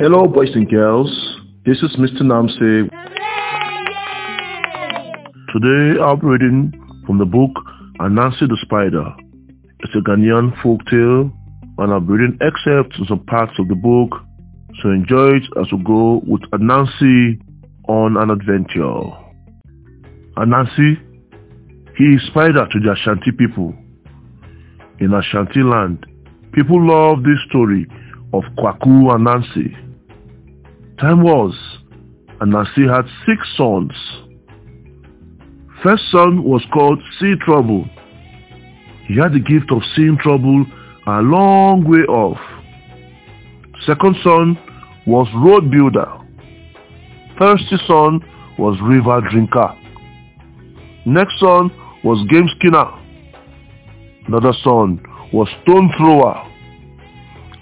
Hello, boys and girls. This is Mr. Namse. Today I'm reading from the book Anansi the Spider. It's a Ghanaian folk tale, and I'm reading excerpts and some parts of the book. So enjoy it as we go with Anansi on an adventure. Anansi, he is spider to the Ashanti people. In Ashanti land, people love this story of Kwaku Anansi. Time was, Anansi had six sons. First son was called See Trouble. He had the gift of seeing trouble a long way off. Second son was Road Builder. Thirsty son was River Drinker. Next son was Game Skinner. Another son was Stone Thrower.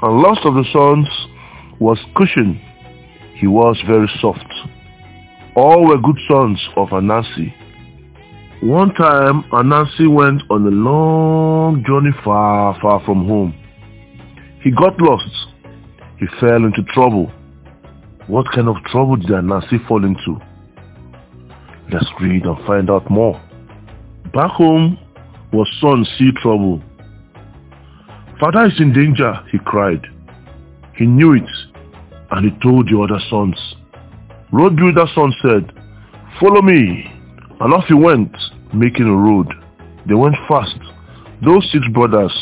And last of the sons was Cushion. He was very soft. All were good sons of Anansi. One time, Anansi went on a long journey far, far from home. He got lost. He fell into trouble. What kind of trouble did Anansi fall into? Let's read and find out more. Back home was son see trouble. Father is in danger, he cried. He knew it, and he told the other sons. Road builder son said, Follow me. And off he went, making a road. They went fast. Those six brothers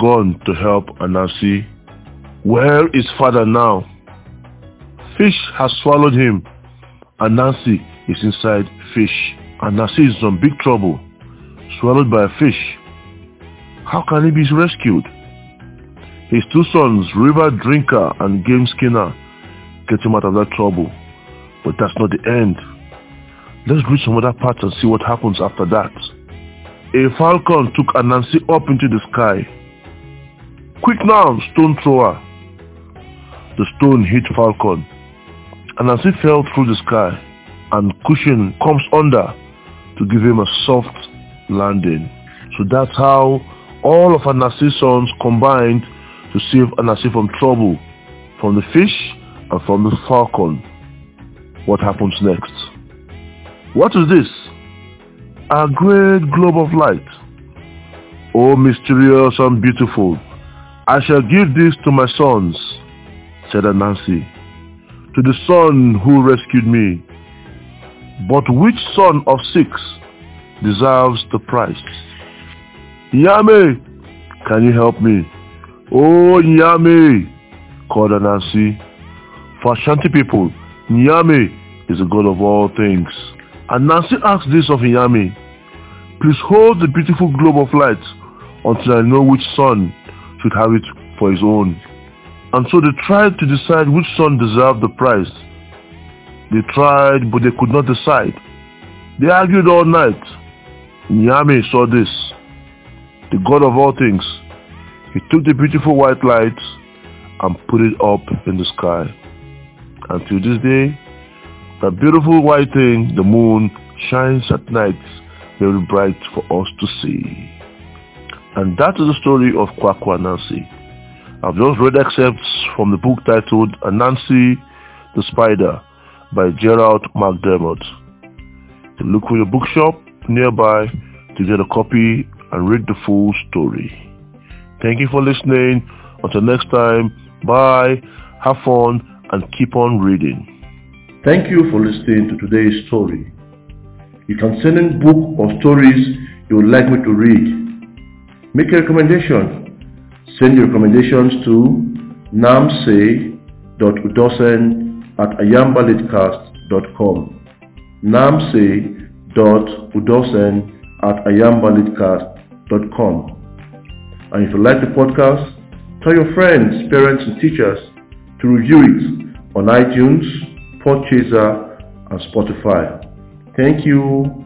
gone to help Anansi. Where is father now? Fish has swallowed him. Anansi is inside fish. Anansi is in big trouble, swallowed by a fish. How can he be rescued? His two sons, River Drinker and Game Skinner, get him out of that trouble. But that's not the end. Let's read some other parts and see what happens after that. A falcon took Anansi up into the sky. Quick now, stone thrower. The stone hit Falcon. Anansi fell through the sky and Cushion comes under to give him a soft landing. So that's how all of Anansi's sons combined to save Anansi from trouble, from the fish and from the falcon. What happens next? What is this? A great globe of light. Oh, mysterious and beautiful, I shall give this to my sons, said Anansi, to the son who rescued me. But which son of six deserves the prize? Nyame, can you help me? Oh, Nyame, called Anansi. For Ashanti people, Nyame is the God of all things. Anansi asked this of Nyame, Please hold the beautiful globe of light until I know which son should have it for his own. And so they tried to decide which son deserved the prize. They tried, but they could not decide. They argued all night. Nyame saw this. The God of all things. He took the beautiful white light and put it up in the sky. Until this day, that beautiful white thing, the moon, shines at night very bright for us to see. And that is the story of Kwaku Anansi. I've just read excerpts from the book titled Anansi the Spider by Gerald McDermott. Look for your bookshop nearby to get a copy and read the full story. Thank you for listening. Until next time, bye, have fun, and keep on reading. Thank you for listening to today's story. You can send in book or stories you would like me to read. Make a recommendation. Send your recommendations to namse.udosen at ayambalitcast.com namse.udosen at ayambalitcast.com And if you like the podcast, tell your friends, parents and teachers to review it on iTunes, Podchaser and Spotify. Thank you